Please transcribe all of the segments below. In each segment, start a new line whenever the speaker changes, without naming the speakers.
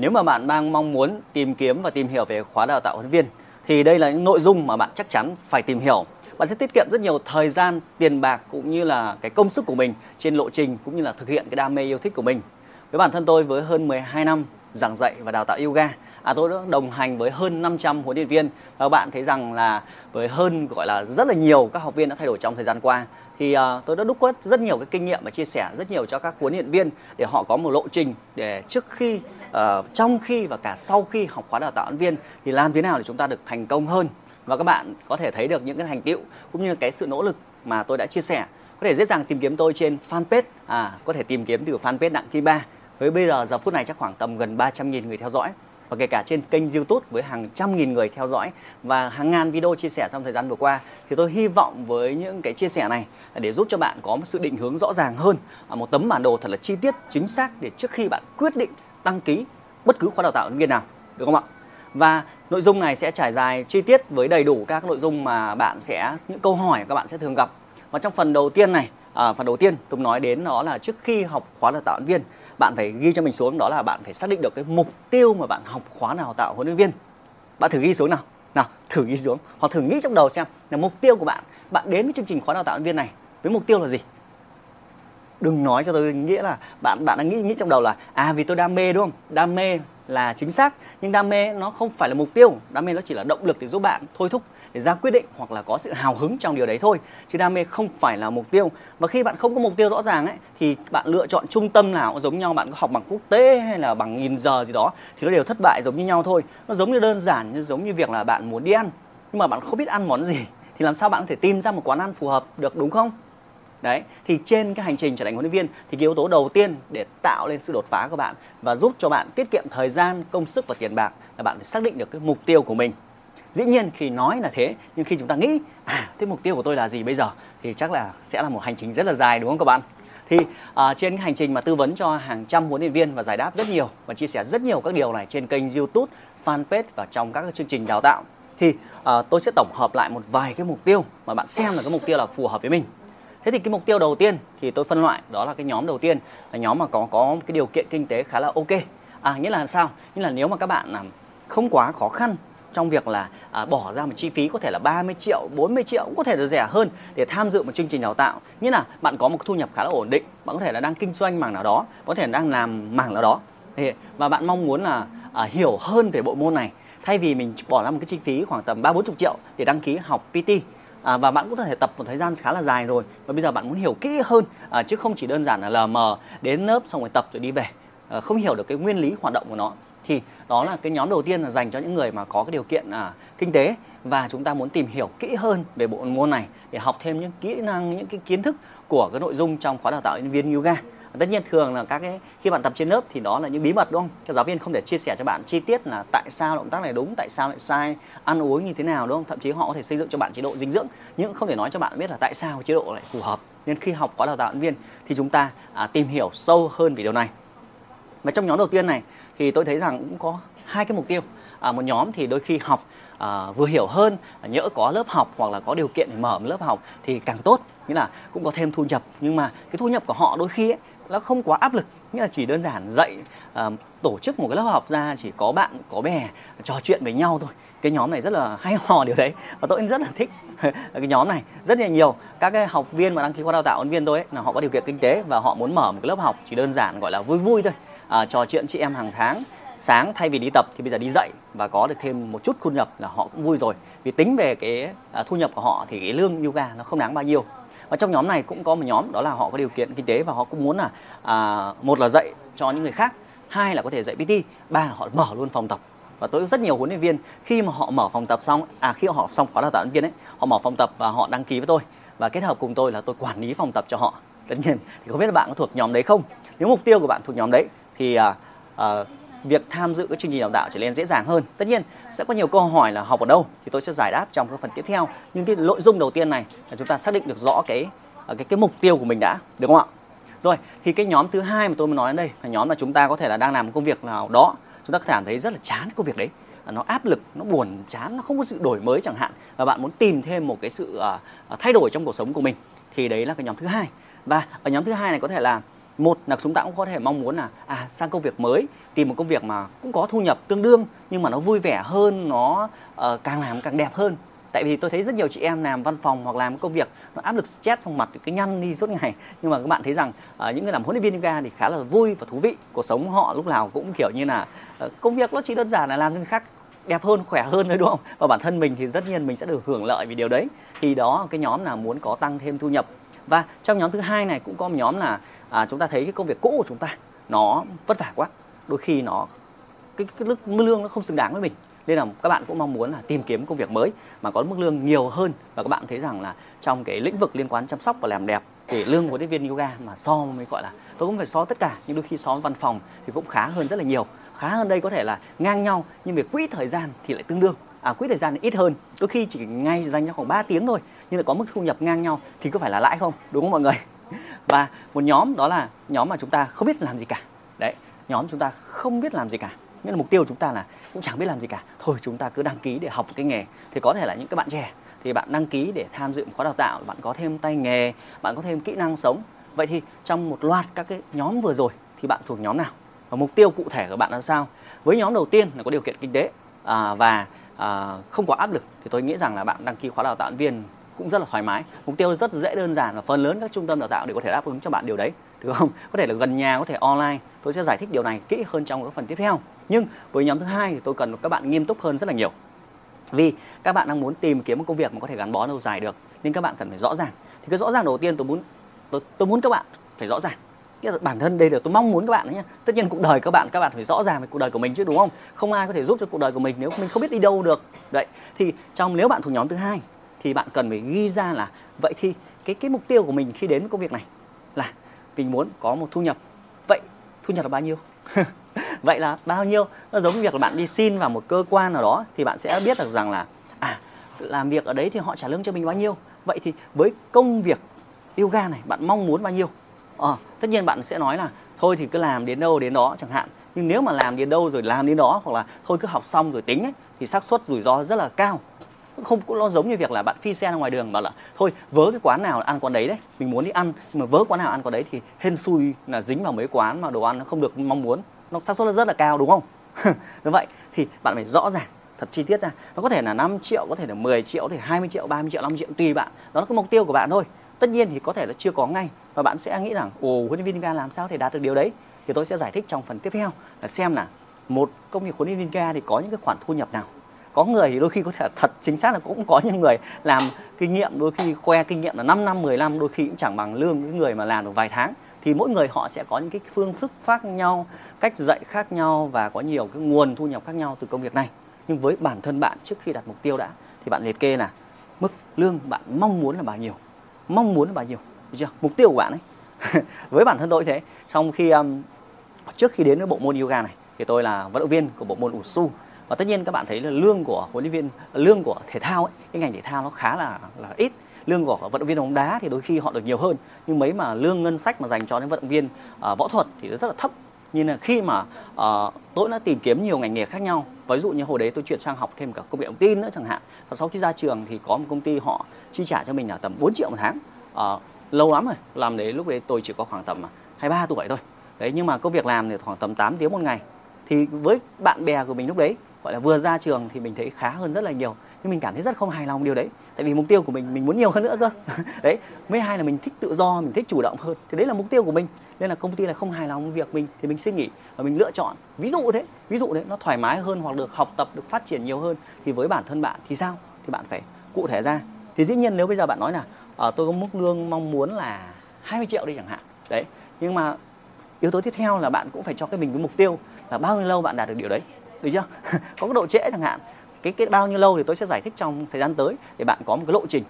nếu mà bạn đang mong muốn tìm kiếm và tìm hiểu về khóa đào tạo huấn viên thì đây là những nội dung mà bạn chắc chắn phải tìm hiểu. Bạn sẽ tiết kiệm rất nhiều thời gian tiền bạc cũng như là cái công sức của mình trên lộ trình cũng như là thực hiện cái đam mê yêu thích của mình. Với bản thân tôi với hơn 12 năm giảng dạy và đào tạo yoga à, tôi đã đồng hành với hơn 500 huấn luyện viên. Và bạn thấy rằng là với hơn gọi là rất là nhiều các học viên đã thay đổi trong thời gian qua thì uh, tôi đã đúc kết rất nhiều cái kinh nghiệm và chia sẻ rất nhiều cho các huấn luyện viên để họ có một lộ trình để trước khi uh, trong khi và cả sau khi học khóa đào tạo huấn viên thì làm thế nào để chúng ta được thành công hơn. Và các bạn có thể thấy được những cái thành tựu cũng như cái sự nỗ lực mà tôi đã chia sẻ. Có thể dễ dàng tìm kiếm tôi trên fanpage à có thể tìm kiếm từ fanpage đặng kim ba. Với bây giờ giờ phút này chắc khoảng tầm gần 300.000 người theo dõi và kể cả trên kênh YouTube với hàng trăm nghìn người theo dõi và hàng ngàn video chia sẻ trong thời gian vừa qua, thì tôi hy vọng với những cái chia sẻ này để giúp cho bạn có một sự định hướng rõ ràng hơn à, một tấm bản đồ thật là chi tiết, chính xác để trước khi bạn quyết định đăng ký bất cứ khóa đào tạo viên nào, được không ạ? Và nội dung này sẽ trải dài chi tiết với đầy đủ các nội dung mà bạn sẽ, những câu hỏi các bạn sẽ thường gặp. Và trong phần đầu tiên này à, phần đầu tiên tôi nói đến đó là trước khi học khóa đào tạo viên bạn phải ghi cho mình xuống đó là bạn phải xác định được cái mục tiêu mà bạn học khóa đào tạo huấn luyện viên. Bạn thử ghi xuống nào. Nào thử ghi xuống. Hoặc thử nghĩ trong đầu xem là mục tiêu của bạn bạn đến với chương trình khóa đào tạo huấn viên này với mục tiêu là gì? Đừng nói cho tôi nghĩa là bạn bạn đang nghĩ nghĩ trong đầu là à vì tôi đam mê, đúng không? Đam mê là chính xác, nhưng đam mê nó không phải là mục tiêu. Đam mê nó chỉ là động lực để giúp bạn thôi thúc, để ra quyết định hoặc là có sự hào hứng trong điều đấy thôi. Chứ đam mê không phải là mục tiêu. Và khi bạn không có mục tiêu rõ ràng ấy, thì bạn lựa chọn trung tâm nào cũng giống nhau, bạn có học bằng quốc tế hay là bằng nghìn giờ gì đó, thì nó đều thất bại giống như nhau thôi. Nó giống như đơn giản như giống như việc là bạn muốn đi ăn, nhưng mà bạn không biết ăn món gì, thì làm sao bạn có thể tìm ra một quán ăn phù hợp được, đúng không? Đấy thì trên cái hành trình trở thành huấn luyện viên thì cái yếu tố đầu tiên để tạo lên sự đột phá của bạn và giúp cho bạn tiết kiệm thời gian công sức và tiền bạc là bạn phải xác định được cái mục tiêu của mình. Dĩ nhiên khi nói là thế nhưng khi chúng ta nghĩ à thế mục tiêu của tôi là gì bây giờ? thì chắc là sẽ là một hành trình rất là dài đúng không các bạn? Thì uh, trên cái hành trình mà tư vấn cho hàng trăm huấn luyện viên và giải đáp rất nhiều và chia sẻ rất nhiều các điều này trên kênh YouTube, fanpage và trong các chương trình đào tạo thì uh, tôi sẽ tổng hợp lại một vài cái mục tiêu mà bạn xem là cái mục tiêu là phù hợp với mình. Thế thì cái mục tiêu đầu tiên thì tôi phân loại đó là cái nhóm đầu tiên là nhóm mà có có cái điều kiện kinh tế khá là ok. À nghĩa là sao? Nghĩa là nếu mà các bạn làm không quá khó khăn trong việc là à, bỏ ra một chi phí có thể là 30 triệu, 40 triệu cũng có thể là rẻ hơn để tham dự một chương trình đào tạo. Như là bạn có một thu nhập khá là ổn định, bạn có thể là đang kinh doanh mảng nào đó, có thể là đang làm mảng nào đó. Thì, và bạn mong muốn là à, hiểu hơn về bộ môn này thay vì mình bỏ ra một cái chi phí khoảng tầm 3 40 triệu để đăng ký học PT à, và bạn cũng có thể tập một thời gian khá là dài rồi. Và bây giờ bạn muốn hiểu kỹ hơn à, chứ không chỉ đơn giản là lờ mờ đến lớp xong rồi tập rồi đi về. À, không hiểu được cái nguyên lý hoạt động của nó thì đó là cái nhóm đầu tiên là dành cho những người mà có cái điều kiện à, kinh tế. Và chúng ta muốn tìm hiểu kỹ hơn về bộ môn này để học thêm những kỹ năng những cái kiến thức của cái nội dung trong khóa đào tạo nhân viên yoga. Tất nhiên thường là các cái khi bạn tập trên lớp thì đó là những bí mật đúng không? Các giáo viên không thể chia sẻ cho bạn chi tiết là tại sao động tác này đúng tại sao lại sai ăn uống như thế nào đúng không? Thậm chí họ có thể xây dựng cho bạn chế độ dinh dưỡng nhưng không thể nói cho bạn biết là tại sao chế độ lại phù hợp. Nên khi học khóa đào tạo nhân viên thì chúng ta à, tìm hiểu sâu hơn về điều này. Và trong nhóm đầu tiên này thì tôi thấy rằng cũng có hai cái mục tiêu. À, một nhóm thì đôi khi học à, vừa hiểu hơn nhỡ có lớp học hoặc là có điều kiện để mở một lớp học thì càng tốt. Nghĩa là cũng có thêm thu nhập nhưng mà cái thu nhập của họ đôi khi ấy, nó không quá áp lực. Nghĩa là chỉ đơn giản dạy à, tổ chức một cái lớp học ra chỉ có bạn có bè trò chuyện với nhau thôi. Cái nhóm này rất là hay hò điều đấy. Và tôi rất là thích cái nhóm này rất là nhiều. Các cái học viên mà đăng ký khóa đào tạo huấn viên tôi ấy là họ có điều kiện kinh tế và họ muốn mở một cái lớp học chỉ đơn giản gọi là vui vui thôi à, trò chuyện chị em hàng tháng. Sáng thay vì đi tập thì bây giờ đi dạy và có được thêm một chút thu nhập là họ cũng vui rồi. Vì tính về cái à, thu nhập của họ thì cái lương yoga nó không đáng bao nhiêu. Và trong nhóm này cũng có một nhóm đó là họ có điều kiện kinh tế và họ cũng muốn là à, một là dạy cho những người khác hai là có thể dạy PT ba là họ mở luôn phòng tập. Và tôi rất nhiều huấn luyện viên khi mà họ mở phòng tập xong à khi họ xong khóa đào tạo huấn viên ấy họ mở phòng tập và họ đăng ký với tôi. Và kết hợp cùng tôi là tôi quản lý phòng tập cho họ. Tất nhiên thì không biết là bạn có thuộc nhóm đấy không? Nếu mục tiêu của bạn thuộc nhóm đấy thì à, à, việc tham dự các chương trình đào tạo trở nên dễ dàng hơn. Tất nhiên sẽ có nhiều câu hỏi là học ở đâu thì tôi sẽ giải đáp trong các phần tiếp theo. Nhưng cái nội dung đầu tiên này là chúng ta xác định được rõ cái à, cái cái mục tiêu của mình đã, được không ạ? Rồi, thì cái nhóm thứ hai mà tôi muốn nói đến đây là nhóm là chúng ta có thể là đang làm một công việc nào đó, chúng ta cảm thấy rất là chán công việc đấy à, nó áp lực nó buồn chán nó không có sự đổi mới chẳng hạn và bạn muốn tìm thêm một cái sự uh, thay đổi trong cuộc sống của mình thì đấy là cái nhóm thứ hai và ở nhóm thứ hai này có thể là một là chúng ta cũng có thể mong muốn là à sang công việc mới tìm một công việc mà cũng có thu nhập tương đương nhưng mà nó vui vẻ hơn nó uh, càng làm càng đẹp hơn. Tại vì tôi thấy rất nhiều chị em làm văn phòng hoặc làm công việc nó áp lực stress trong mặt cái nhăn đi suốt ngày. Nhưng mà các bạn thấy rằng uh, những người làm huấn luyện viên yoga thì khá là vui và thú vị. Cuộc sống họ lúc nào cũng kiểu như là uh, công việc nó chỉ đơn giản là làm cho người khác đẹp hơn khỏe hơn thôi đúng không? Và bản thân mình thì tất nhiên mình sẽ được hưởng lợi vì điều đấy. Thì đó cái nhóm là muốn có tăng thêm thu nhập. Và trong nhóm thứ hai này cũng có một nhóm là à, chúng ta thấy cái công việc cũ của chúng ta nó vất vả quá. Đôi khi nó cái, cái mức lương nó không xứng đáng với mình. Nên là các bạn cũng mong muốn là tìm kiếm công việc mới mà có mức lương nhiều hơn. Và các bạn thấy rằng là trong cái lĩnh vực liên quan chăm sóc và làm đẹp thì lương của tiếp viên yoga mà so mới gọi là tôi cũng phải so tất cả. Nhưng đôi khi so với văn phòng thì cũng khá hơn rất là nhiều. Khá hơn đây có thể là ngang nhau nhưng về quỹ thời gian thì lại tương đương. À, quỹ thời gian ít hơn. Đôi khi chỉ ngay dành cho khoảng 3 tiếng thôi nhưng lại có mức thu nhập ngang nhau thì có phải là lãi không? Đúng không mọi người? Và một nhóm đó là nhóm mà chúng ta không biết làm gì cả. Đấy nhóm chúng ta không biết làm gì cả. Nhưng là mục tiêu của chúng ta là cũng chẳng biết làm gì cả. Thôi chúng ta cứ đăng ký để học một cái nghề. Thì có thể là những các bạn trẻ thì bạn đăng ký để tham dự một khóa đào tạo bạn có thêm tay nghề bạn có thêm kỹ năng sống. Vậy thì trong một loạt các cái nhóm vừa rồi thì bạn thuộc nhóm nào? Và mục tiêu cụ thể của bạn là sao? Với nhóm đầu tiên là có điều kiện kinh tế. À, và à, không có áp lực. Thì tôi nghĩ rằng là bạn đăng ký khóa đào tạo viên cũng rất là thoải mái. Mục tiêu rất dễ đơn giản và phần lớn các trung tâm đào tạo đều có thể đáp ứng cho bạn điều đấy được không? Có thể là gần nhà có thể online. Tôi sẽ giải thích điều này kỹ hơn trong các phần tiếp theo. Nhưng với nhóm thứ hai thì tôi cần các bạn nghiêm túc hơn rất là nhiều. Vì các bạn đang muốn tìm kiếm một công việc mà có thể gắn bó lâu dài được nên các bạn cần phải rõ ràng. Thì cái rõ ràng đầu tiên tôi muốn tôi, tôi muốn các bạn phải rõ ràng. Bản thân đây là tôi mong muốn các bạn đấy nhá. Tất nhiên cuộc đời các bạn các bạn phải rõ ràng về cuộc đời của mình chứ đúng không? Không ai có thể giúp cho cuộc đời của mình nếu mình không biết đi đâu được. Đấy thì trong nếu bạn thuộc nhóm thứ hai thì bạn cần phải ghi ra là vậy thì cái cái mục tiêu của mình khi đến công việc này là mình muốn có một thu nhập. Vậy thu nhập là bao nhiêu? Vậy là bao nhiêu? Nó giống như việc là bạn đi xin vào một cơ quan nào đó thì bạn sẽ biết được rằng là à làm việc ở đấy thì họ trả lương cho mình bao nhiêu. Vậy thì với công việc yoga này bạn mong muốn bao nhiêu? À, tất nhiên bạn sẽ nói là thôi thì cứ làm đến đâu đến đó chẳng hạn. Nhưng nếu mà làm đến đâu rồi làm đến đó hoặc là thôi cứ học xong rồi tính ấy, thì xác suất rủi ro rất là cao không, cũng nó giống như việc là bạn phi xe ra ngoài đường bảo là, thôi, vớ cái quán nào ăn quán đấy đấy, mình muốn đi ăn. Nhưng mà vớ quán nào ăn quán đấy thì hên xui là dính vào mấy quán mà đồ ăn nó không được mong muốn. Nó xác suất nó rất là cao, đúng không? Như vậy. Thì bạn phải rõ ràng, thật chi tiết ra. Nó có thể là 5 triệu, có thể là 10 triệu, có thể 20 triệu 30 triệu 50 triệu, tùy bạn. Đó là cái mục tiêu của bạn thôi. Tất nhiên thì có thể là chưa có ngay và bạn sẽ nghĩ rằng, ồ, huấn luyện viên ga làm sao thể đạt được điều đấy? Thì tôi sẽ giải thích trong phần tiếp theo là xem là một công việc huấn luyện viên ga thì có những cái khoản thu nhập nào có người thì đôi khi có thể thật chính xác là cũng có những người làm kinh nghiệm đôi khi khoe kinh nghiệm là 5 năm 10 năm đôi khi cũng chẳng bằng lương những người mà làm được vài tháng. Thì mỗi người họ sẽ có những cái phương thức khác nhau cách dạy khác nhau và có nhiều cái nguồn thu nhập khác nhau từ công việc này. Nhưng với bản thân bạn trước khi đặt mục tiêu đã thì bạn liệt kê là mức lương bạn mong muốn là bao nhiêu? Mong muốn là bao nhiêu? Được chưa? Mục tiêu của bạn ấy. Với bản thân tôi thế trong khi um, trước khi đến với bộ môn yoga này thì tôi là vận động viên của bộ môn ủ su và tất nhiên các bạn thấy là lương của huấn luyện viên lương của thể thao ấy, cái ngành thể thao nó khá là là ít. Lương của vận động viên bóng đá thì đôi khi họ được nhiều hơn. Nhưng mấy mà lương ngân sách mà dành cho những vận động viên uh, võ thuật thì rất là thấp. Nhưng là khi mà uh, tôi đã tìm kiếm nhiều ngành nghề khác nhau ví dụ như hồi đấy tôi chuyển sang học thêm cả công nghệ thông tin nữa chẳng hạn. Và sau khi ra trường thì có một công ty họ chi trả cho mình là tầm 4 triệu một tháng. Uh, lâu lắm rồi làm đấy lúc đấy tôi chỉ có khoảng tầm 23 tuổi thôi. Đấy nhưng mà công việc làm thì khoảng tầm 8 tiếng một ngày. Thì với bạn bè của mình lúc đấy gọi là vừa ra trường thì mình thấy khá hơn rất là nhiều. Nhưng mình cảm thấy rất không hài lòng điều đấy. Tại vì mục tiêu của mình mình muốn nhiều hơn nữa cơ. Đấy mấy hai là mình thích tự do mình thích chủ động hơn. Thì đấy là mục tiêu của mình. Nên là công ty là không hài lòng việc mình thì mình xin nghỉ và mình lựa chọn. Ví dụ thế ví dụ đấy nó thoải mái hơn hoặc được học tập được phát triển nhiều hơn thì với bản thân bạn thì sao? Thì bạn phải cụ thể ra. Thì dĩ nhiên nếu bây giờ bạn nói là à, tôi có mức lương mong muốn là 20 triệu đi chẳng hạn. Đấy nhưng mà yếu tố tiếp theo là bạn cũng phải cho cái mình cái mục tiêu là bao nhiêu lâu bạn đạt được điều đấy được chưa? Có cái độ trễ chẳng hạn. Cái cái bao nhiêu lâu thì tôi sẽ giải thích trong thời gian tới để bạn có một cái lộ trình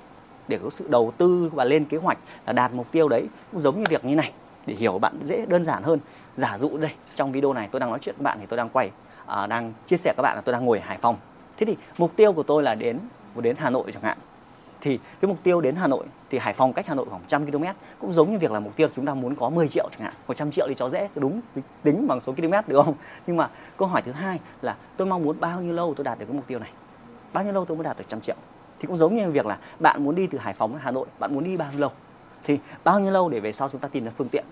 để có sự đầu tư và lên kế hoạch là đạt mục tiêu đấy. Cũng giống như việc như này để hiểu bạn dễ đơn giản hơn. Giả dụ đây trong video này tôi đang nói chuyện với bạn thì tôi đang quay à, đang chia sẻ các bạn là tôi đang ngồi ở Hải Phòng. Thế thì mục tiêu của tôi là đến đến Hà Nội chẳng hạn thì cái mục tiêu đến Hà Nội, thì Hải Phòng cách Hà Nội khoảng 100 km cũng giống như việc là mục tiêu chúng ta muốn có 10 triệu chẳng hạn. 100 triệu thì cho dễ đúng tính bằng số km được không? Nhưng mà câu hỏi thứ hai là tôi mong muốn bao nhiêu lâu tôi đạt được cái mục tiêu này? Bao nhiêu lâu tôi mới đạt được trăm triệu? Thì cũng giống như việc là bạn muốn đi từ Hải Phòng đến Hà Nội, bạn muốn đi bao nhiêu lâu? Thì bao nhiêu lâu để về sau chúng ta tìm được phương tiện?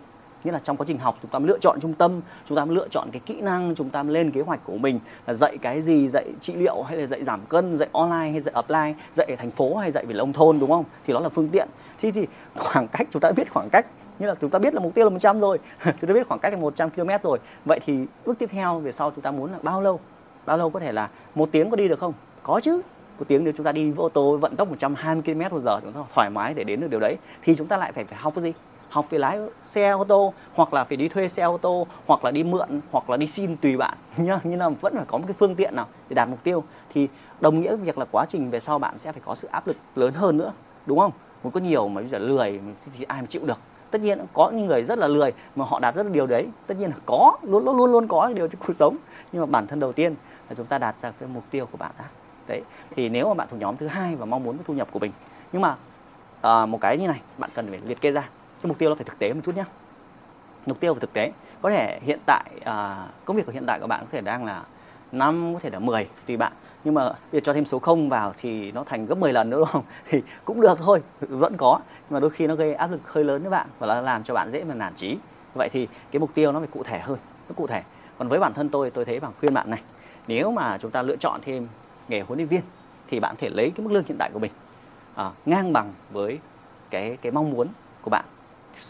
Nghĩa là trong quá trình học, chúng ta lựa chọn trung tâm, chúng ta lựa chọn cái kỹ năng, chúng ta lên kế hoạch của mình là dạy cái gì, dạy trị liệu hay là dạy giảm cân, dạy online hay dạy offline dạy ở thành phố hay dạy về nông thôn, đúng không? Thì đó là phương tiện. Thì thì khoảng cách, chúng ta biết khoảng cách. Như là chúng ta biết là mục tiêu là 100 rồi. Chúng ta biết khoảng cách là 100 km rồi. Vậy thì bước tiếp theo về sau chúng ta muốn là bao lâu? Bao lâu có thể là một tiếng có đi được không? Có chứ. Một tiếng nếu chúng ta đi với ô tô vận tốc 120 km một giờ chúng ta thoải mái để đến được điều đấy. Thì chúng ta lại phải phải học cái gì? Học về lái xe ô tô hoặc là phải đi thuê xe ô tô hoặc là đi mượn hoặc là đi xin tùy bạn nhá. Nhưng mà vẫn phải có một cái phương tiện nào để đạt mục tiêu. Thì đồng nghĩa việc là quá trình về sau bạn sẽ phải có sự áp lực lớn hơn nữa đúng không? Muốn có nhiều mà bây giờ lười thì ai mà chịu được. Tất nhiên có những người rất là lười mà họ đạt rất là điều đấy. Tất nhiên là có luôn luôn luôn luôn có điều trong cuộc sống. Nhưng mà bản thân đầu tiên là chúng ta đạt ra cái mục tiêu của bạn đã. Đấy thì nếu mà bạn thuộc nhóm thứ hai và mong muốn cái thu nhập của mình. Nhưng mà à, một cái như này bạn cần phải liệt kê ra cái mục tiêu nó phải thực tế một chút nhé mục tiêu phải thực tế. Có thể hiện tại à, công việc của hiện tại của bạn có thể đang là năm có thể là 10 tùy bạn. Nhưng mà việc cho thêm số 0 vào thì nó thành gấp 10 lần nữa đúng không? Thì cũng được thôi vẫn có. Nhưng mà đôi khi nó gây áp lực hơi lớn với bạn và nó làm cho bạn dễ mà nản trí vậy thì cái mục tiêu nó phải cụ thể hơn nó cụ thể. Còn với bản thân tôi tôi thấy bằng khuyên bạn này nếu mà chúng ta lựa chọn thêm nghề huấn luyện viên thì bạn thể lấy cái mức lương hiện tại của mình à, ngang bằng với cái cái mong muốn của bạn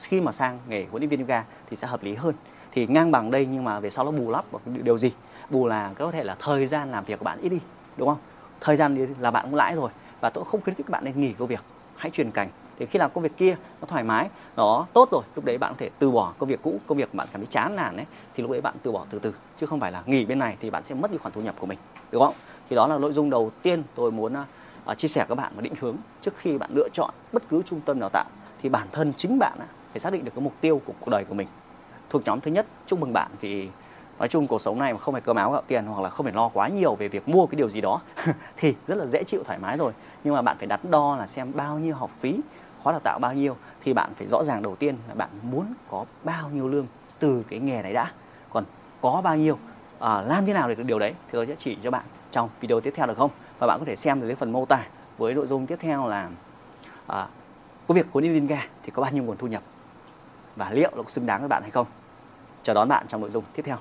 khi mà sang nghề huấn luyện viên yoga thì sẽ hợp lý hơn. Thì ngang bằng đây nhưng mà về sau nó bù lắp vào điều gì? Bù là có thể là thời gian làm việc của bạn ít đi đúng không? Thời gian đi là bạn cũng lãi rồi và tôi không khuyến khích các bạn nên nghỉ công việc hãy chuyển cảnh. Thì khi làm công việc kia nó thoải mái nó tốt rồi lúc đấy bạn có thể từ bỏ công việc cũ công việc bạn cảm thấy chán nản ấy thì lúc đấy bạn từ bỏ từ từ chứ không phải là nghỉ bên này thì bạn sẽ mất đi khoản thu nhập của mình đúng không? Thì đó là nội dung đầu tiên tôi muốn uh, chia sẻ các bạn và định hướng trước khi bạn lựa chọn bất cứ trung tâm đào tạo thì bản thân chính bạn uh, phải xác định được cái mục tiêu của cuộc đời của mình. Thuộc nhóm thứ nhất chúc mừng bạn vì nói chung cuộc sống này mà không phải cơm áo gạo tiền hoặc là không phải lo quá nhiều về việc mua cái điều gì đó thì rất là dễ chịu thoải mái rồi. Nhưng mà bạn phải đắn đo là xem bao nhiêu học phí khóa đào tạo bao nhiêu thì bạn phải rõ ràng đầu tiên là bạn muốn có bao nhiêu lương từ cái nghề này đã. Còn có bao nhiêu à, làm thế nào để được điều đấy thì tôi sẽ chỉ cho bạn trong video tiếp theo được không? Và bạn có thể xem được cái phần mô tả với nội dung tiếp theo là à, có việc huấn luyện viên ga thì có bao nhiêu nguồn thu nhập và liệu nó có xứng đáng với bạn hay không. Chờ đón bạn trong nội dung tiếp theo.